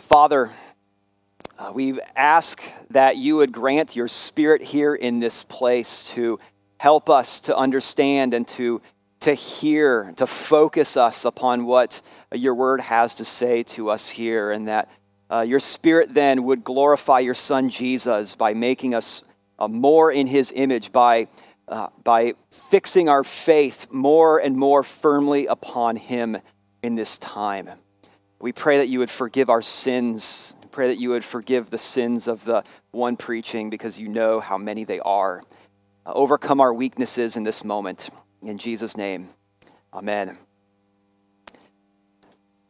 Father, uh, we ask that you would grant your spirit here in this place to help us to understand and to, to hear, to focus us upon what your word has to say to us here, and that uh, your spirit then would glorify your son Jesus by making us uh, more in his image, by, uh, by fixing our faith more and more firmly upon him in this time. We pray that you would forgive our sins. Pray that you would forgive the sins of the one preaching because you know how many they are. Uh, overcome our weaknesses in this moment. In Jesus' name, amen.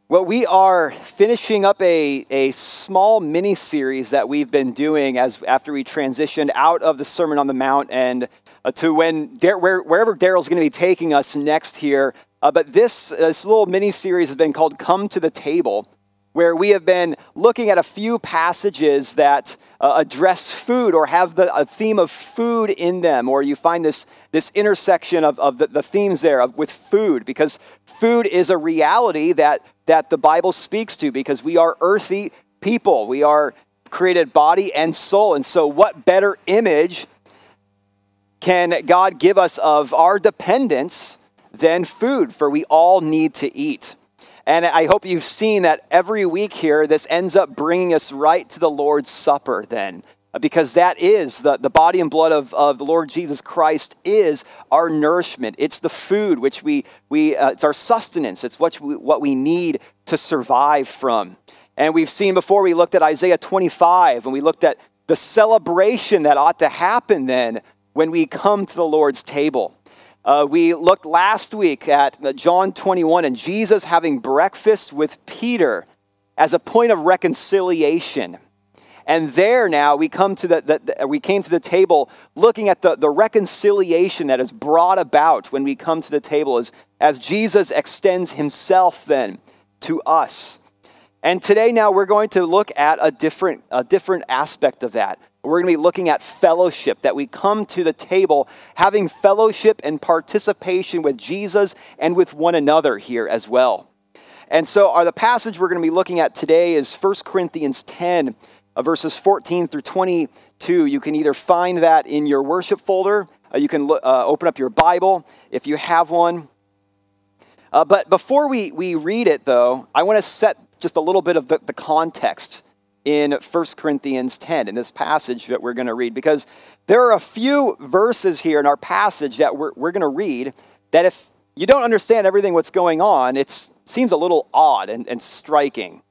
Well, we are finishing up a, a small mini series that we've been doing as after we transitioned out of the Sermon on the Mount and uh, to when where, wherever Daryl's going to be taking us next here uh, but this, this little mini series has been called Come to the Table, where we have been looking at a few passages that uh, address food or have the, a theme of food in them, or you find this, this intersection of, of the, the themes there of, with food, because food is a reality that, that the Bible speaks to, because we are earthy people. We are created body and soul. And so, what better image can God give us of our dependence? Than food, for we all need to eat. And I hope you've seen that every week here, this ends up bringing us right to the Lord's Supper, then, because that is the, the body and blood of, of the Lord Jesus Christ is our nourishment. It's the food which we, we uh, it's our sustenance, it's what we, what we need to survive from. And we've seen before, we looked at Isaiah 25, and we looked at the celebration that ought to happen then when we come to the Lord's table. Uh, we looked last week at uh, John 21 and Jesus having breakfast with Peter as a point of reconciliation. And there now we come to the, the, the, we came to the table looking at the, the reconciliation that is brought about when we come to the table as, as Jesus extends himself then to us. And today now we're going to look at a different, a different aspect of that. We're going to be looking at fellowship, that we come to the table having fellowship and participation with Jesus and with one another here as well. And so, our, the passage we're going to be looking at today is 1 Corinthians 10, uh, verses 14 through 22. You can either find that in your worship folder, uh, you can uh, open up your Bible if you have one. Uh, but before we, we read it, though, I want to set just a little bit of the, the context in 1 Corinthians 10, in this passage that we're going to read, because there are a few verses here in our passage that we're, we're going to read that if you don't understand everything what's going on, it seems a little odd and, and striking.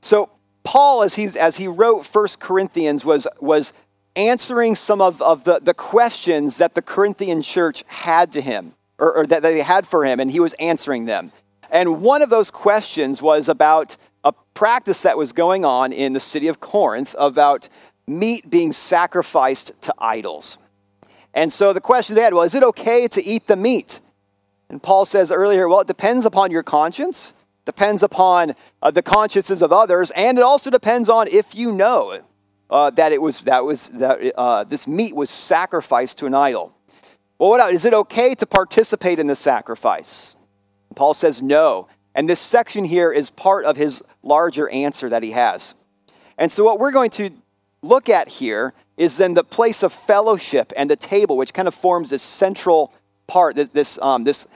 So, Paul, as, he's, as he wrote 1 Corinthians, was, was answering some of, of the, the questions that the Corinthian church had to him, or, or that they had for him, and he was answering them. And one of those questions was about a practice that was going on in the city of Corinth about meat being sacrificed to idols. And so the question they had, well, is it okay to eat the meat? And Paul says earlier, well, it depends upon your conscience, depends upon uh, the consciences of others, and it also depends on if you know uh, that it was that was that uh, this meat was sacrificed to an idol. Well, what is it okay to participate in the sacrifice? Paul says no. And this section here is part of his larger answer that he has. And so, what we're going to look at here is then the place of fellowship and the table, which kind of forms this central part, this, this, um, this,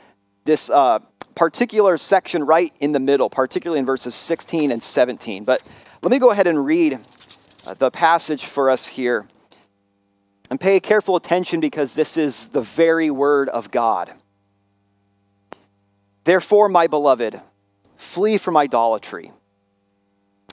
this uh, particular section right in the middle, particularly in verses 16 and 17. But let me go ahead and read uh, the passage for us here. And pay careful attention because this is the very word of God. Therefore, my beloved, flee from idolatry.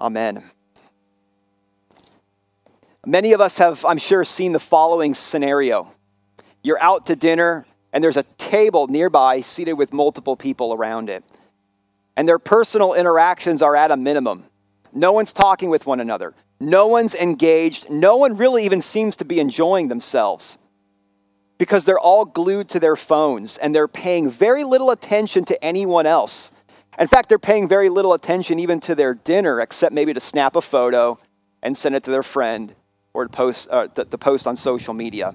Amen. Many of us have, I'm sure, seen the following scenario. You're out to dinner, and there's a table nearby seated with multiple people around it. And their personal interactions are at a minimum. No one's talking with one another. No one's engaged. No one really even seems to be enjoying themselves because they're all glued to their phones and they're paying very little attention to anyone else. In fact, they're paying very little attention even to their dinner, except maybe to snap a photo and send it to their friend or to post, uh, to, to post on social media.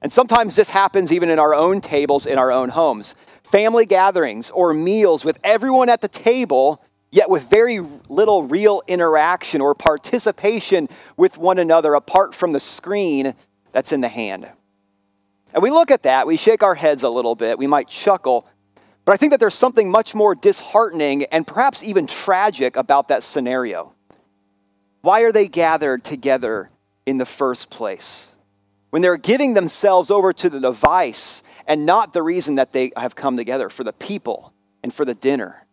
And sometimes this happens even in our own tables in our own homes. Family gatherings or meals with everyone at the table yet with very little real interaction or participation with one another apart from the screen that's in the hand. And we look at that, we shake our heads a little bit, we might chuckle, but I think that there's something much more disheartening and perhaps even tragic about that scenario. Why are they gathered together in the first place? When they're giving themselves over to the device and not the reason that they have come together for the people and for the dinner.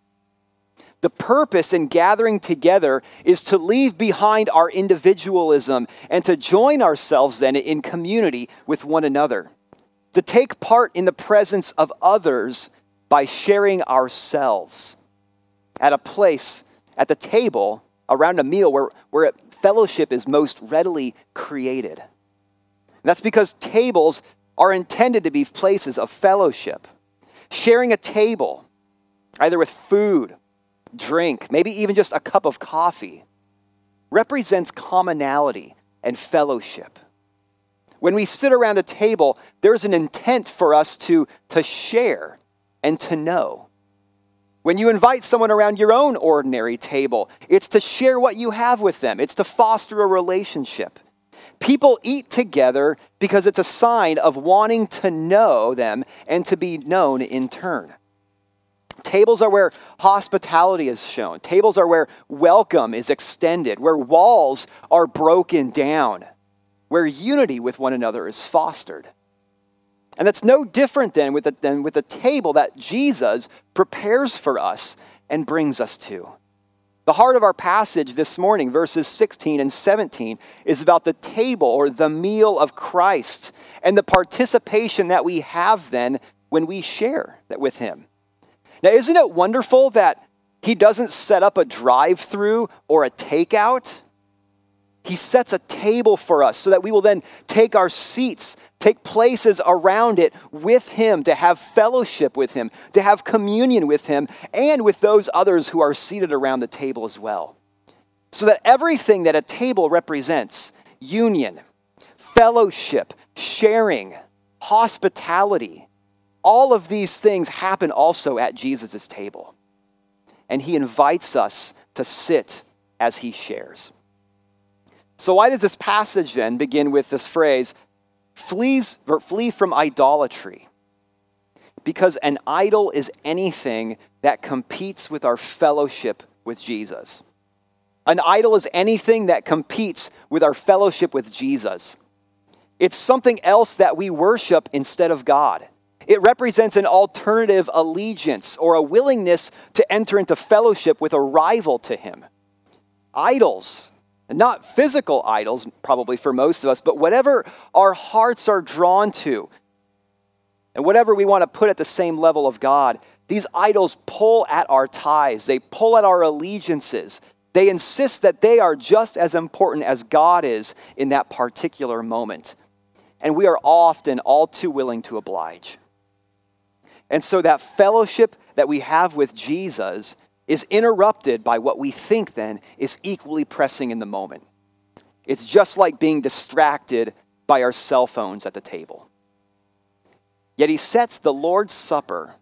The purpose in gathering together is to leave behind our individualism and to join ourselves then in community with one another. To take part in the presence of others by sharing ourselves at a place, at the table, around a meal where, where fellowship is most readily created. And that's because tables are intended to be places of fellowship. Sharing a table, either with food drink, maybe even just a cup of coffee, represents commonality and fellowship. When we sit around a table, there's an intent for us to, to share and to know. When you invite someone around your own ordinary table, it's to share what you have with them, it's to foster a relationship. People eat together because it's a sign of wanting to know them and to be known in turn. Tables are where hospitality is shown. Tables are where welcome is extended, where walls are broken down, where unity with one another is fostered. And that's no different than with, the, than with the table that Jesus prepares for us and brings us to. The heart of our passage this morning, verses 16 and 17, is about the table or the meal of Christ and the participation that we have then when we share that with Him. Now, isn't it wonderful that he doesn't set up a drive through or a takeout? He sets a table for us so that we will then take our seats, take places around it with Him, to have fellowship with Him, to have communion with Him, and with those others who are seated around the table as well. So that everything that a table represents union, fellowship, sharing, hospitality all of these things happen also at Jesus' table. And he invites us to sit as he shares. So, why does this passage then begin with this phrase, Flees, flee from idolatry? Because an idol is anything that competes with our fellowship with Jesus. An idol is anything that competes with our fellowship with Jesus. It's something else that we worship instead of God. It represents an alternative allegiance or a willingness to enter into fellowship with a rival to him. Idols, not physical idols, probably for most of us, but whatever our hearts are drawn to, and whatever we want to put at the same level of God, these idols pull at our ties, they pull at our allegiances. They insist that they are just as important as God is in that particular moment. And we are often all too willing to oblige. And so that fellowship that we have with Jesus is interrupted by what we think then is equally pressing in the moment. It's just like being distracted by our cell phones at the table. Yet he sets the Lord's Supper,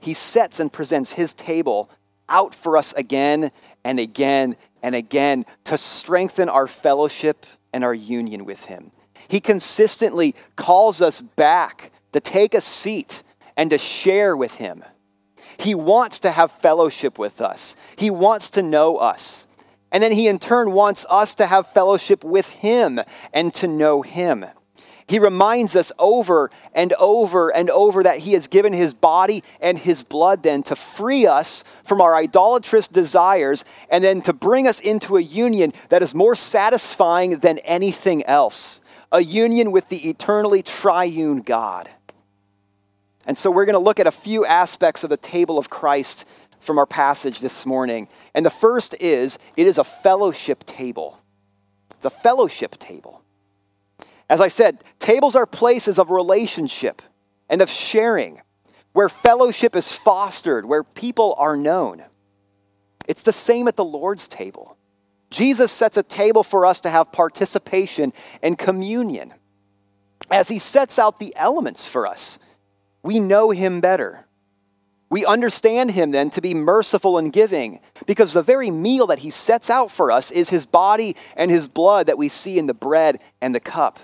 he sets and presents his table out for us again and again and again to strengthen our fellowship and our union with him. He consistently calls us back to take a seat and to share with him. He wants to have fellowship with us, He wants to know us. And then He, in turn, wants us to have fellowship with Him and to know Him. He reminds us over and over and over that He has given His body and His blood then to free us from our idolatrous desires and then to bring us into a union that is more satisfying than anything else a union with the eternally triune God. And so we're going to look at a few aspects of the table of Christ from our passage this morning. And the first is it is a fellowship table. It's a fellowship table. As I said, tables are places of relationship and of sharing, where fellowship is fostered, where people are known. It's the same at the Lord's table. Jesus sets a table for us to have participation and communion. As he sets out the elements for us, we know him better. We understand him then to be merciful and giving because the very meal that he sets out for us is his body and his blood that we see in the bread and the cup.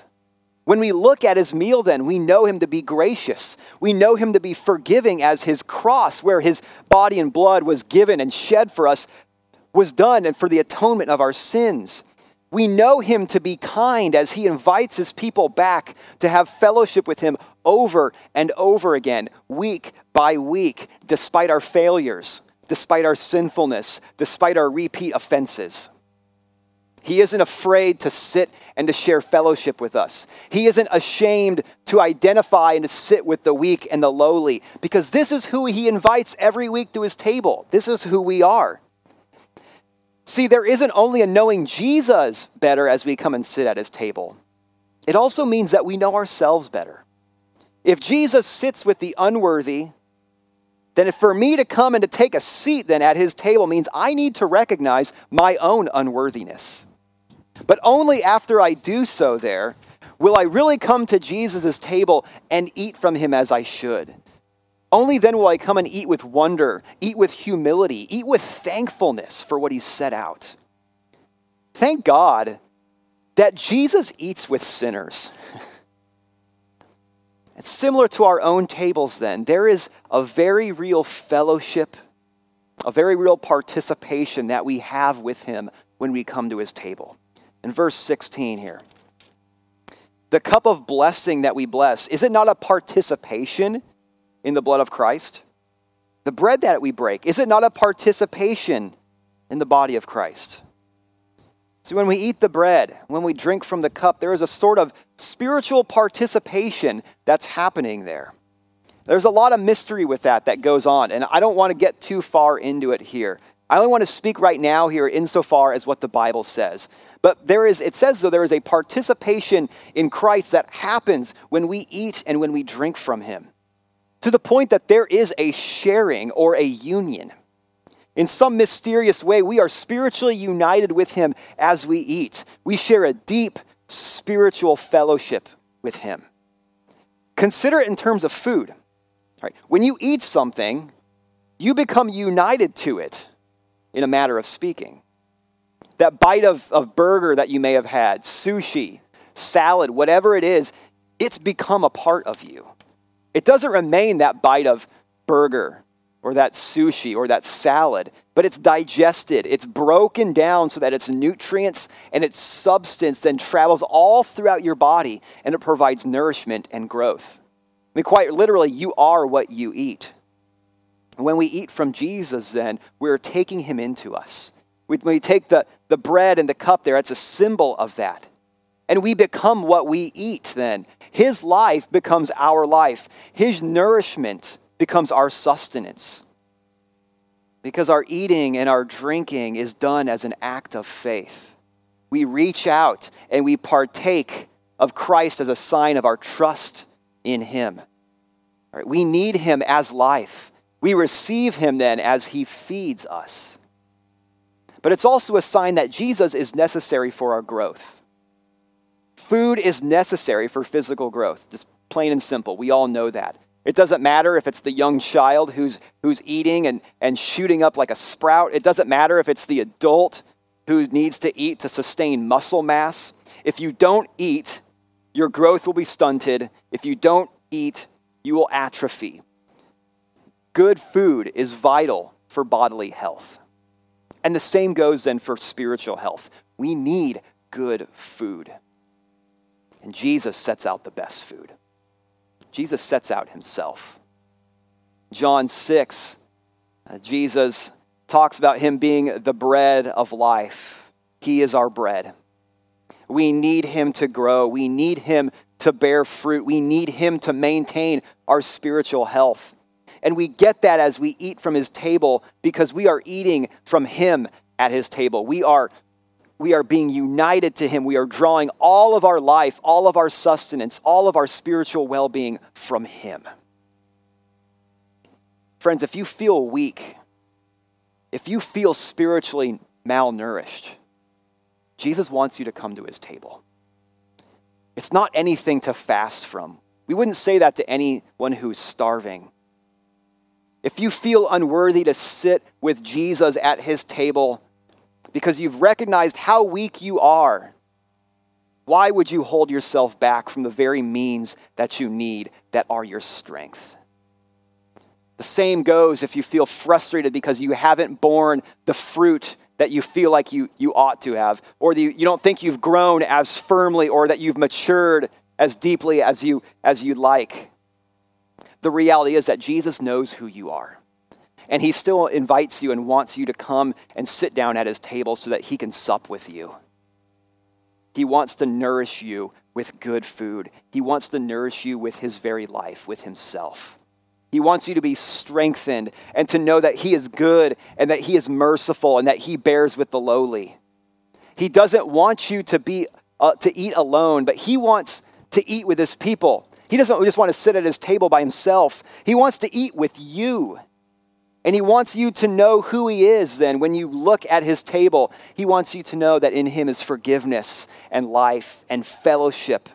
When we look at his meal, then, we know him to be gracious. We know him to be forgiving as his cross, where his body and blood was given and shed for us, was done and for the atonement of our sins. We know him to be kind as he invites his people back to have fellowship with him over and over again, week by week, despite our failures, despite our sinfulness, despite our repeat offenses. He isn't afraid to sit and to share fellowship with us. He isn't ashamed to identify and to sit with the weak and the lowly because this is who he invites every week to his table. This is who we are. See, there isn't only a knowing Jesus better as we come and sit at his table, it also means that we know ourselves better. If Jesus sits with the unworthy, then for me to come and to take a seat then at his table means I need to recognize my own unworthiness. But only after I do so there will I really come to Jesus' table and eat from him as I should. Only then will I come and eat with wonder, eat with humility, eat with thankfulness for what he's set out. Thank God that Jesus eats with sinners. it's similar to our own tables, then. There is a very real fellowship, a very real participation that we have with him when we come to his table in verse 16 here. The cup of blessing that we bless, is it not a participation in the blood of Christ? The bread that we break, is it not a participation in the body of Christ? See, when we eat the bread, when we drink from the cup, there is a sort of spiritual participation that's happening there. There's a lot of mystery with that that goes on, and I don't want to get too far into it here. I only want to speak right now here insofar as what the Bible says. But there is, it says though, there is a participation in Christ that happens when we eat and when we drink from Him, to the point that there is a sharing or a union. In some mysterious way, we are spiritually united with Him as we eat. We share a deep spiritual fellowship with Him. Consider it in terms of food. Right? When you eat something, you become united to it, in a matter of speaking that bite of, of burger that you may have had, sushi, salad, whatever it is, it's become a part of you. It doesn't remain that bite of burger or that sushi or that salad, but it's digested. It's broken down so that its nutrients and its substance then travels all throughout your body and it provides nourishment and growth. I mean, quite literally, you are what you eat. When we eat from Jesus, then, we're taking him into us. When we take the, the bread and the cup there, it's a symbol of that. And we become what we eat then. His life becomes our life, His nourishment becomes our sustenance. Because our eating and our drinking is done as an act of faith. We reach out and we partake of Christ as a sign of our trust in Him. Right, we need Him as life. We receive Him then as He feeds us but it's also a sign that Jesus is necessary for our growth. Food is necessary for physical growth, just plain and simple. We all know that. It doesn't matter if it's the young child who's, who's eating and, and shooting up like a sprout. It doesn't matter if it's the adult who needs to eat to sustain muscle mass. If you don't eat, your growth will be stunted. If you don't eat, you will atrophy. good food is vital for bodily health. And the same goes then for spiritual health. We need good food. And Jesus sets out the best food. Jesus sets out himself. John 6, uh, Jesus talks about him being the bread of life. He is our bread. We need him to grow. We need him to bear fruit. We need him to maintain our spiritual health. And we get that as we eat from his table because we are eating from him at his table. We are we are being united to him. We are drawing all of our life, all of our sustenance, all of our spiritual well-being from him. Friends, if you feel weak, if you feel spiritually malnourished, Jesus wants you to come to his table. It's not anything to fast from. We wouldn't say that to anyone who's starving. If you feel unworthy to sit with Jesus at his table because you've recognized how weak you are, why would you hold yourself back from the very means that you need that are your strength? The same goes if you feel frustrated because you haven't borne the fruit that you feel like you, you ought to have, or the, you don't think you've grown as firmly or that you've matured as deeply as, you, as you'd like. The reality is that Jesus knows who you are. And he still invites you and wants you to come and sit down at his table so that he can sup with you. He wants to nourish you with good food. He wants to nourish you with his very life, with himself. He wants you to be strengthened and to know that he is good and that he is merciful and that he bears with the lowly. He doesn't want you to be uh, to eat alone, but he wants to eat with his people. He doesn't just want to sit at his table by himself. He wants to eat with you. And he wants you to know who he is then when you look at his table. He wants you to know that in him is forgiveness and life and fellowship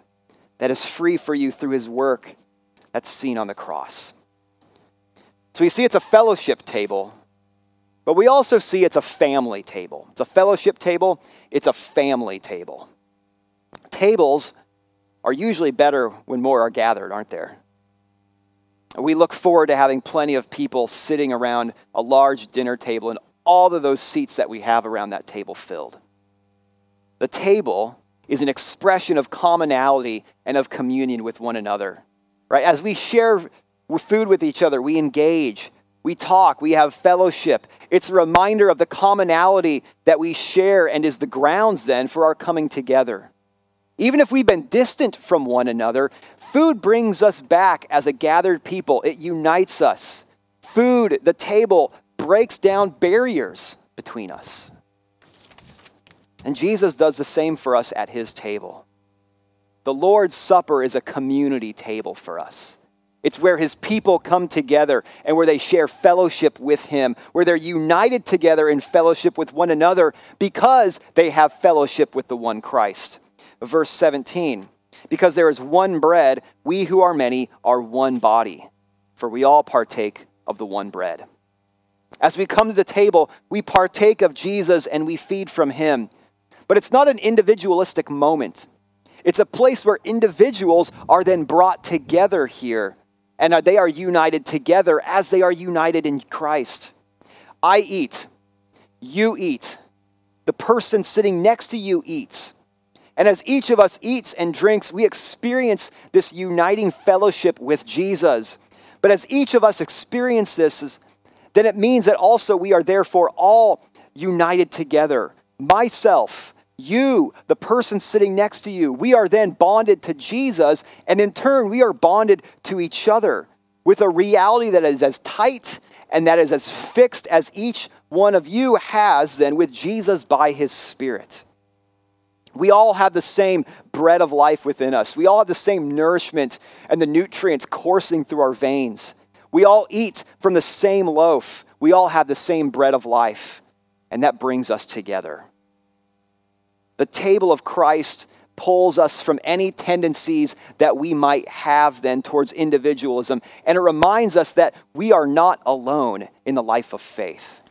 that is free for you through his work that's seen on the cross. So we see it's a fellowship table, but we also see it's a family table. It's a fellowship table, it's a family table. Tables are usually better when more are gathered, aren't there? We look forward to having plenty of people sitting around a large dinner table and all of those seats that we have around that table filled. The table is an expression of commonality and of communion with one another. Right? As we share food with each other, we engage, we talk, we have fellowship. It's a reminder of the commonality that we share and is the grounds then for our coming together. Even if we've been distant from one another, food brings us back as a gathered people. It unites us. Food, the table, breaks down barriers between us. And Jesus does the same for us at his table. The Lord's Supper is a community table for us. It's where his people come together and where they share fellowship with him, where they're united together in fellowship with one another because they have fellowship with the one Christ verse 17. Because there is one bread, we who are many are one body, for we all partake of the one bread. As we come to the table, we partake of Jesus and we feed from him. But it's not an individualistic moment. It's a place where individuals are then brought together here, and they are united together as they are united in Christ. I eat, you eat, the person sitting next to you eats. And as each of us eats and drinks, we experience this uniting fellowship with Jesus. But as each of us experiences this, then it means that also we are therefore all united together. Myself, you, the person sitting next to you, we are then bonded to Jesus, and in turn, we are bonded to each other with a reality that is as tight and that is as fixed as each one of you has then with Jesus by his Spirit. We all have the same bread of life within us. We all have the same nourishment and the nutrients coursing through our veins. We all eat from the same loaf. We all have the same bread of life, and that brings us together. The table of Christ pulls us from any tendencies that we might have then towards individualism, and it reminds us that we are not alone in the life of faith.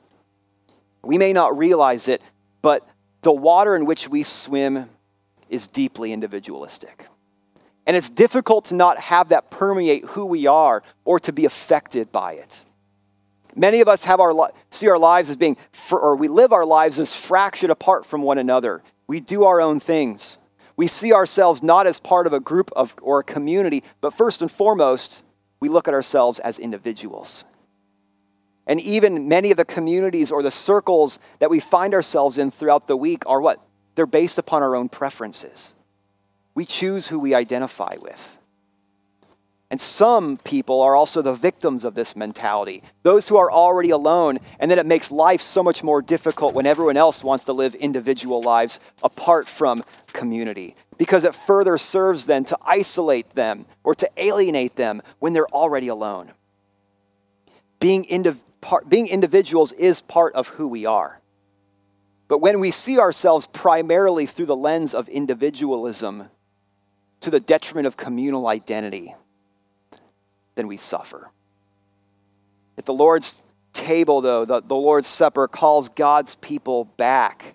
We may not realize it, but the water in which we swim is deeply individualistic. And it's difficult to not have that permeate who we are or to be affected by it. Many of us have our see our lives as being, or we live our lives as fractured apart from one another. We do our own things. We see ourselves not as part of a group of, or a community, but first and foremost, we look at ourselves as individuals. And even many of the communities or the circles that we find ourselves in throughout the week are what? They're based upon our own preferences. We choose who we identify with. And some people are also the victims of this mentality, those who are already alone, and then it makes life so much more difficult when everyone else wants to live individual lives apart from community, because it further serves then to isolate them or to alienate them when they're already alone. Being, indiv- part, being individuals is part of who we are. But when we see ourselves primarily through the lens of individualism to the detriment of communal identity, then we suffer. At the Lord's table, though, the, the Lord's Supper calls God's people back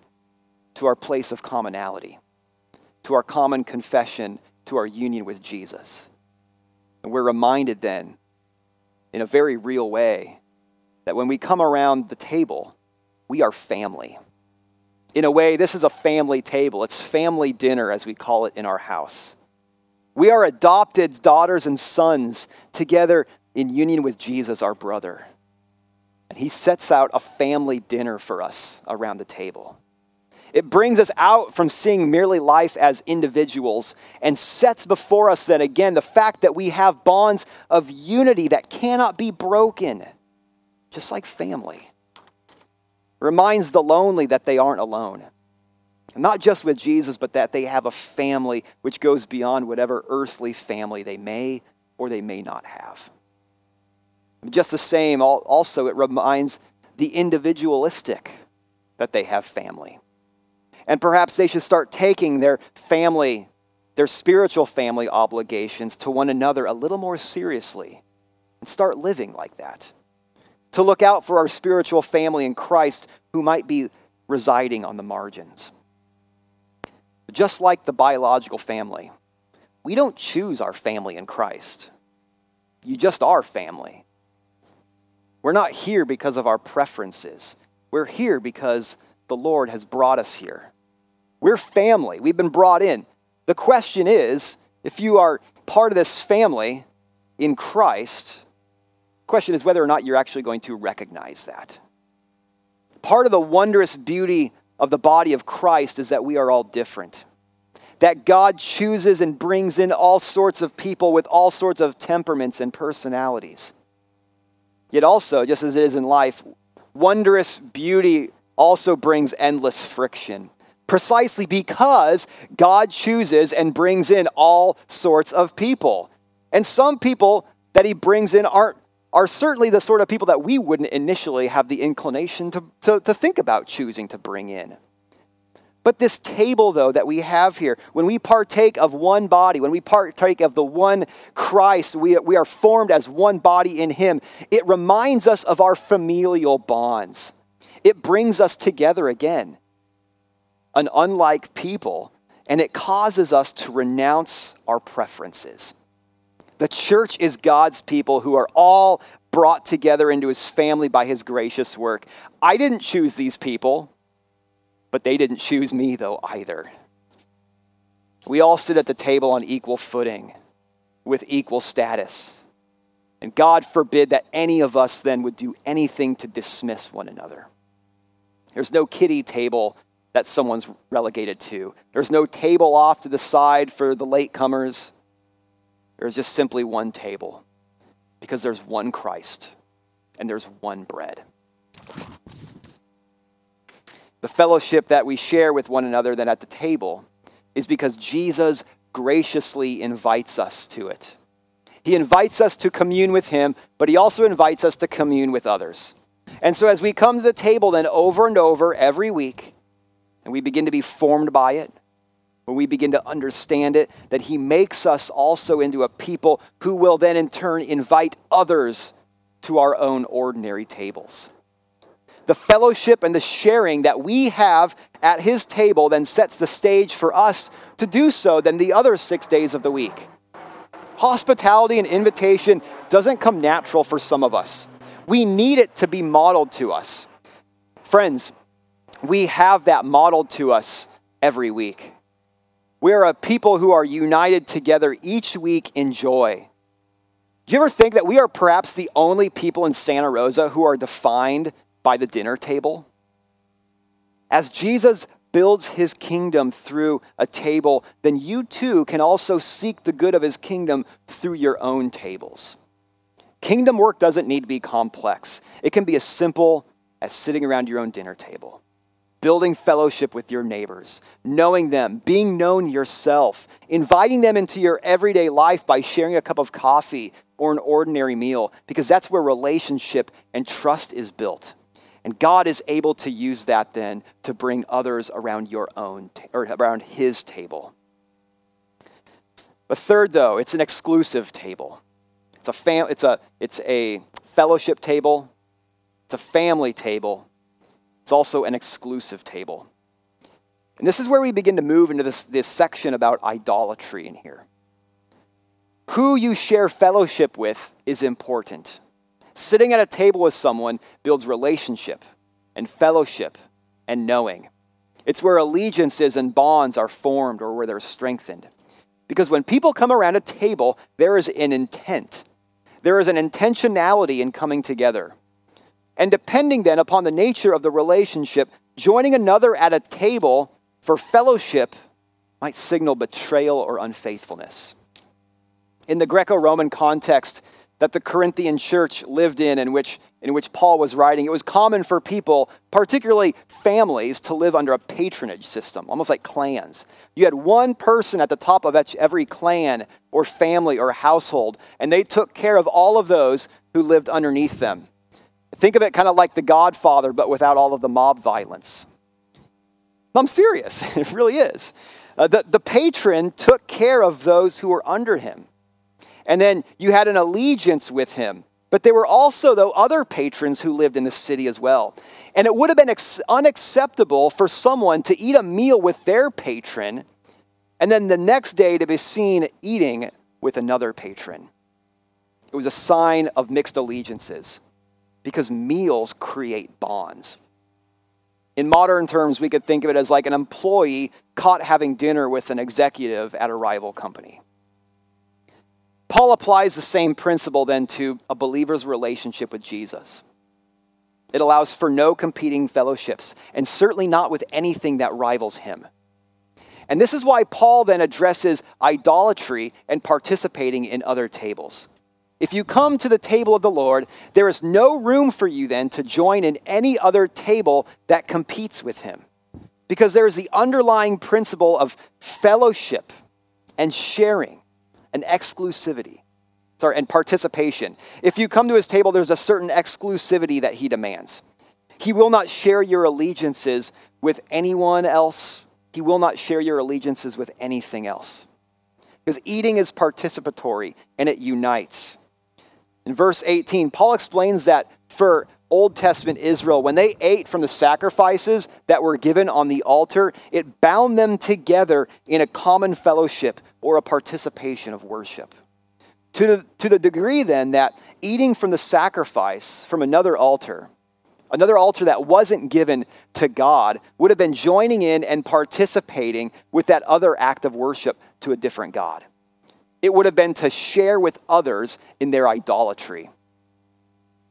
to our place of commonality, to our common confession, to our union with Jesus. And we're reminded then, in a very real way, that when we come around the table, we are family. In a way, this is a family table. It's family dinner, as we call it in our house. We are adopted daughters and sons together in union with Jesus, our brother. And he sets out a family dinner for us around the table. It brings us out from seeing merely life as individuals and sets before us then again the fact that we have bonds of unity that cannot be broken, just like family. Reminds the lonely that they aren't alone. Not just with Jesus, but that they have a family which goes beyond whatever earthly family they may or they may not have. Just the same, also, it reminds the individualistic that they have family. And perhaps they should start taking their family, their spiritual family obligations to one another a little more seriously and start living like that. To look out for our spiritual family in Christ who might be residing on the margins. Just like the biological family, we don't choose our family in Christ. You just are family. We're not here because of our preferences. We're here because the Lord has brought us here. We're family. We've been brought in. The question is if you are part of this family in Christ, question is whether or not you're actually going to recognize that. Part of the wondrous beauty of the body of Christ is that we are all different. That God chooses and brings in all sorts of people with all sorts of temperaments and personalities. Yet also, just as it is in life, wondrous beauty also brings endless friction. Precisely because God chooses and brings in all sorts of people. And some people that he brings in aren't are certainly the sort of people that we wouldn't initially have the inclination to, to, to, think about choosing to bring in. But this table, though, that we have here, when we partake of one body, when we partake of the one Christ, we, we are formed as one body in Him. It reminds us of our familial bonds. It brings us together again, an unlike people, and it causes us to renounce our preferences. The church is God's people who are all brought together into his family by his gracious work. I didn't choose these people, but they didn't choose me, though, either. We all sit at the table on equal footing with equal status. And God forbid that any of us then would do anything to dismiss one another. There's no kiddie table that someone's relegated to, there's no table off to the side for the latecomers. There's just simply one table because there's one Christ and there's one bread. The fellowship that we share with one another then at the table is because Jesus graciously invites us to it. He invites us to commune with Him, but He also invites us to commune with others. And so, as we come to the table then over and over every week, and we begin to be formed by it, when we begin to understand it, that He makes us also into a people who will then in turn invite others to our own ordinary tables. The fellowship and the sharing that we have at His table then sets the stage for us to do so than the other six days of the week. Hospitality and invitation doesn't come natural for some of us. We need it to be modeled to us. Friends, we have that modeled to us every week. We are a people who are united together each week in joy. Do you ever think that we are perhaps the only people in Santa Rosa who are defined by the dinner table? As Jesus builds his kingdom through a table, then you too can also seek the good of his kingdom through your own tables. Kingdom work doesn't need to be complex, it can be as simple as sitting around your own dinner table, building fellowship with your neighbors, knowing them, being known yourself, inviting them into your everyday life by sharing a cup of coffee or an ordinary meal, because that's where relationship and trust is built. And God is able to use that then to bring others around your own, or around his table. But third, though, it's an exclusive table. It's a, fam- it's, a, it's a fellowship table, it's a family table, it's also an exclusive table. And this is where we begin to move into this, this section about idolatry in here. Who you share fellowship with is important. Sitting at a table with someone builds relationship and fellowship and knowing. It's where allegiances and bonds are formed or where they're strengthened. Because when people come around a table, there is an intent, there is an intentionality in coming together. And depending then upon the nature of the relationship, joining another at a table for fellowship might signal betrayal or unfaithfulness. In the Greco Roman context, that the Corinthian church lived in, in which, in which Paul was writing, it was common for people, particularly families, to live under a patronage system, almost like clans. You had one person at the top of every clan or family or household, and they took care of all of those who lived underneath them. Think of it kind of like the Godfather, but without all of the mob violence. I'm serious, it really is. Uh, the, the patron took care of those who were under him. And then you had an allegiance with him. But there were also, though, other patrons who lived in the city as well. And it would have been ex- unacceptable for someone to eat a meal with their patron and then the next day to be seen eating with another patron. It was a sign of mixed allegiances because meals create bonds. In modern terms, we could think of it as like an employee caught having dinner with an executive at a rival company. Paul applies the same principle then to a believer's relationship with Jesus. It allows for no competing fellowships, and certainly not with anything that rivals him. And this is why Paul then addresses idolatry and participating in other tables. If you come to the table of the Lord, there is no room for you then to join in any other table that competes with him. Because there is the underlying principle of fellowship and sharing and exclusivity. Sorry, and participation. If you come to his table, there's a certain exclusivity that he demands. He will not share your allegiances with anyone else. He will not share your allegiances with anything else. Because eating is participatory and it unites. In verse 18, Paul explains that for Old Testament Israel, when they ate from the sacrifices that were given on the altar, it bound them together in a common fellowship or a participation of worship. To the, to the degree then that eating from the sacrifice from another altar, another altar that wasn't given to God, would have been joining in and participating with that other act of worship to a different God. It would have been to share with others in their idolatry.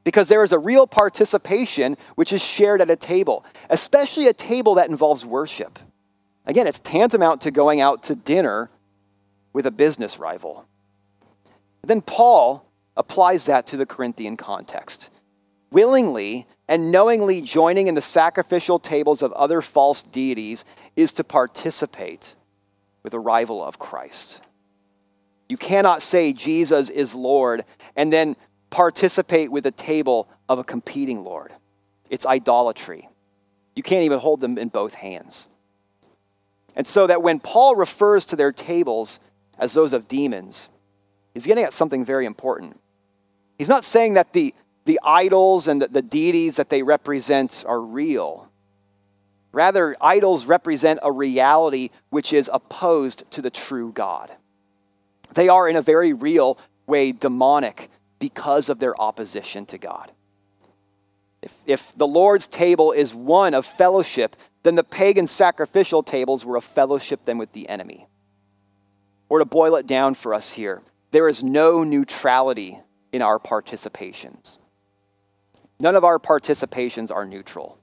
Because there is a real participation which is shared at a table, especially a table that involves worship. Again, it's tantamount to going out to dinner with a business rival. Then Paul applies that to the Corinthian context. Willingly and knowingly joining in the sacrificial tables of other false deities is to participate with a rival of Christ. You cannot say Jesus is Lord and then participate with the table of a competing Lord. It's idolatry. You can't even hold them in both hands. And so that when Paul refers to their tables as those of demons, he's getting at something very important. He's not saying that the, the idols and the, the deities that they represent are real. Rather, idols represent a reality which is opposed to the true God. They are, in a very real way, demonic because of their opposition to God. If, if the Lord's table is one of fellowship, then the pagan sacrificial tables were a fellowship then with the enemy. Or to boil it down for us here, there is no neutrality in our participations. None of our participations are neutral.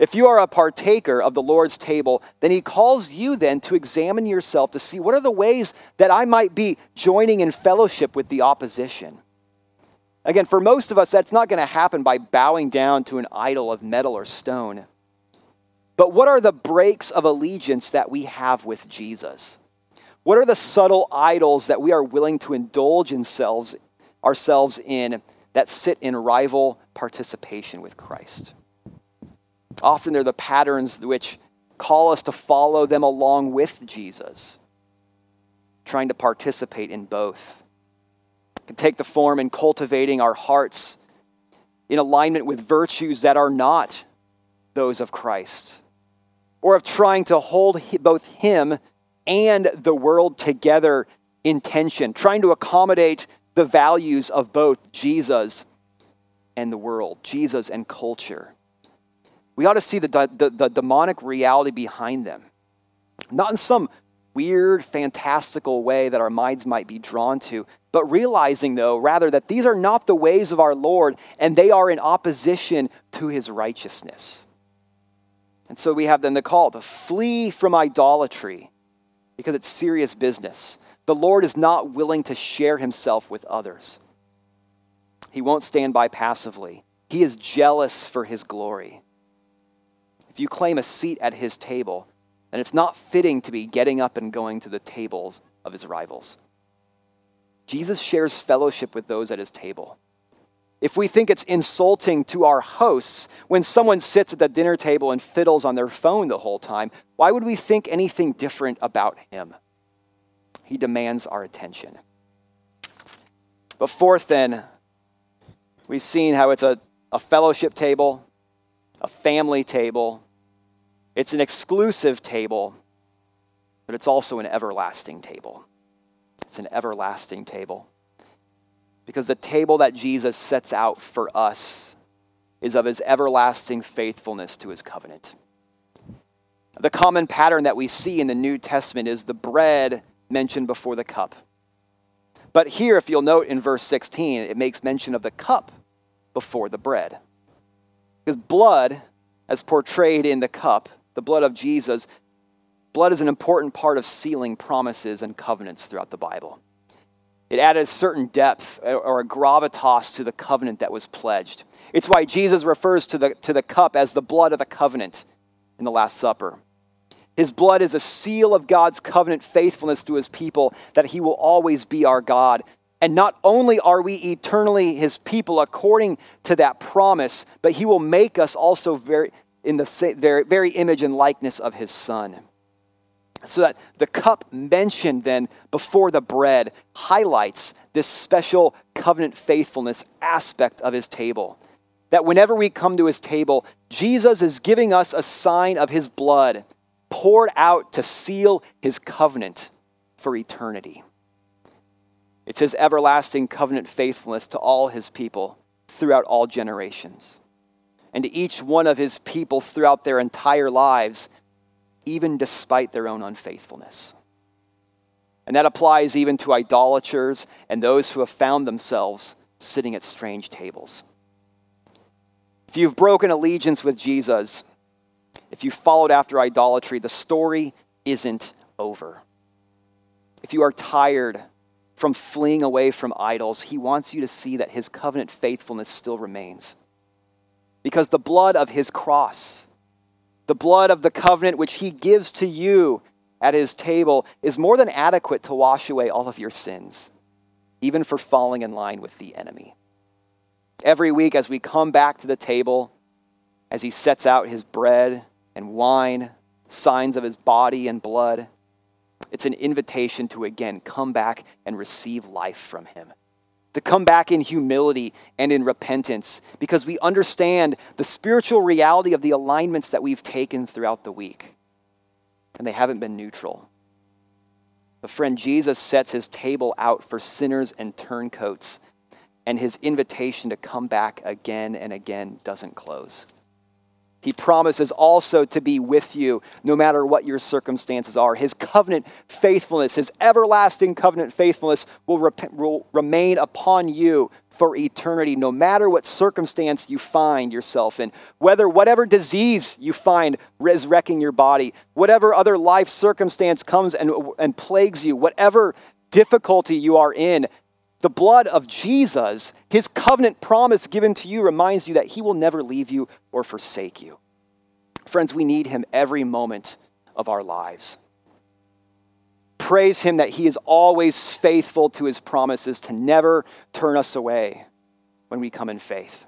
If you are a partaker of the Lord's table, then he calls you then to examine yourself to see what are the ways that I might be joining in fellowship with the opposition. Again, for most of us, that's not going to happen by bowing down to an idol of metal or stone. But what are the breaks of allegiance that we have with Jesus? What are the subtle idols that we are willing to indulge ourselves, ourselves in that sit in rival participation with Christ? Often they're the patterns which call us to follow them along with Jesus, trying to participate in both. It can take the form in cultivating our hearts in alignment with virtues that are not those of Christ, or of trying to hold both Him and the world together in tension, trying to accommodate the values of both Jesus and the world, Jesus and culture we ought to see the, the, the demonic reality behind them. Not in some weird, fantastical way that our minds might be drawn to, but realizing, though, rather, that these are not the ways of our Lord and they are in opposition to his righteousness. And so we have then the call to flee from idolatry because it's serious business. The Lord is not willing to share himself with others, he won't stand by passively. He is jealous for his glory if you claim a seat at his table, then it's not fitting to be getting up and going to the tables of his rivals. Jesus shares fellowship with those at his table. If we think it's insulting to our hosts when someone sits at the dinner table and fiddles on their phone the whole time, why would we think anything different about him? He demands our attention. But fourth, then, we've seen how it's a, a fellowship table, a family table. It's an exclusive table, but it's also an everlasting table. It's an everlasting table. Because the table that Jesus sets out for us is of his everlasting faithfulness to his covenant. The common pattern that we see in the New Testament is the bread mentioned before the cup. But here, if you'll note in verse 16, it makes mention of the cup before the bread. Because blood, as portrayed in the cup, the blood of Jesus, blood is an important part of sealing promises and covenants throughout the Bible. It added a certain depth uh, or a gravitas to the covenant that was pledged. It's why Jesus refers to the, to the cup as the blood of the covenant in the Last Supper. His blood is a seal of God's covenant faithfulness to his people that he will always be our God and not only are we eternally his people according to that promise, but he will make us also very, in the very, very image and likeness of his son. So that the cup mentioned then before the bread highlights this special covenant faithfulness aspect of his table. That whenever we come to his table, Jesus is giving us a sign of his blood poured out to seal his covenant for eternity. It's his everlasting covenant faithfulness to all his people throughout all generations, and to each one of his people throughout their entire lives, even despite their own unfaithfulness. And that applies even to idolaters and those who have found themselves sitting at strange tables. If you've broken allegiance with Jesus, if you followed after idolatry, the story isn't over. If you are tired from fleeing away from idols, he wants you to see that his covenant faithfulness still remains. Because the blood of his cross, the blood of the covenant which he gives to you at his table, is more than adequate to wash away all of your sins, even for falling in line with the enemy. Every week, as we come back to the table, as he sets out his bread and wine, signs of his body and blood, it's an invitation to again come back and receive life from Him. To come back in humility and in repentance because we understand the spiritual reality of the alignments that we've taken throughout the week. And they haven't been neutral. But, friend, Jesus sets his table out for sinners and turncoats. and his invitation to come back again and again doesn't close. He promises also to be with you no matter what your circumstances are. His covenant faithfulness, his everlasting covenant faithfulness will, rep- will, remain upon you for eternity, no matter what circumstance you find yourself in. Whether whatever disease you find is wrecking your body, whatever other life circumstance comes and, and plagues you, whatever difficulty you are in, the blood of Jesus, his covenant promise given to you, reminds you that he will never leave you or forsake you. Friends, we need him every moment of our lives. Praise him that he is always faithful to his promises to never turn us away when we come in faith.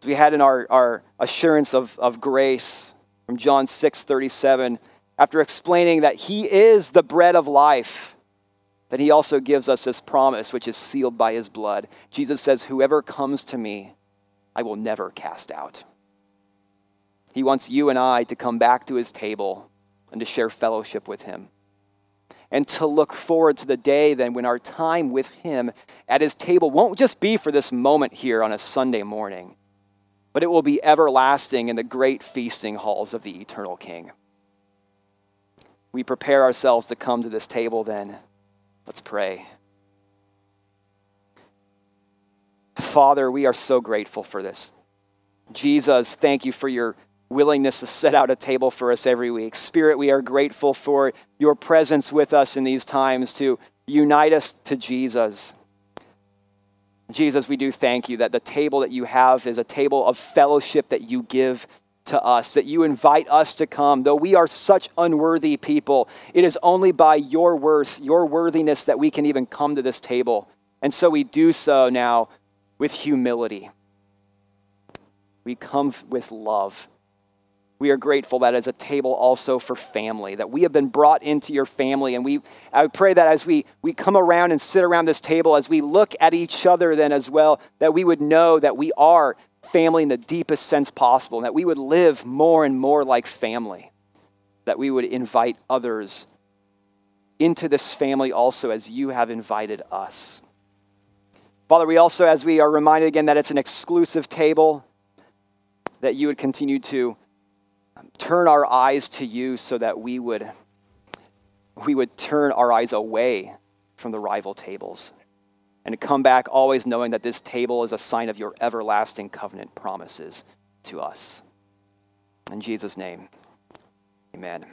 As we had in our, our assurance of, of grace from John 6 37, after explaining that he is the bread of life then he also gives us this promise, which is sealed by his blood. Jesus says, Whoever comes to me, I will never cast out. He wants you and I to come back to his table and to share fellowship with him. And to look forward to the day then when our time with him at his table won't just be for this moment here on a Sunday morning, but it will be everlasting in the great feasting halls of the eternal King. We prepare ourselves to come to this table then Let's pray. Father, we are so grateful for this. Jesus, thank you for your willingness to set out a table for us every week. Spirit, we are grateful for your presence with us in these times to unite us to Jesus. Jesus, we do thank you that the table that you have is a table of fellowship that you give to us, that you invite us to come. Though we are such unworthy people, it is only by your worth, your worthiness, that we can even come to this table. And so we do so now with humility. We come with love. We are grateful that as a table also for family, that we have been brought into your family. And we, I pray that as we, we come around and sit around this table, as we look at each other then as well, that we would know that we are family in the deepest sense possible, and that we would live more and more like family, that we would invite others into this family also as you have invited us. Father, we also, as we are reminded again that it's an exclusive table, that you would continue to turn our eyes to you so that we would, we would turn our eyes away from the rival tables and come back always knowing that this table is a sign of your everlasting covenant promises to us. In Jesus' name, amen.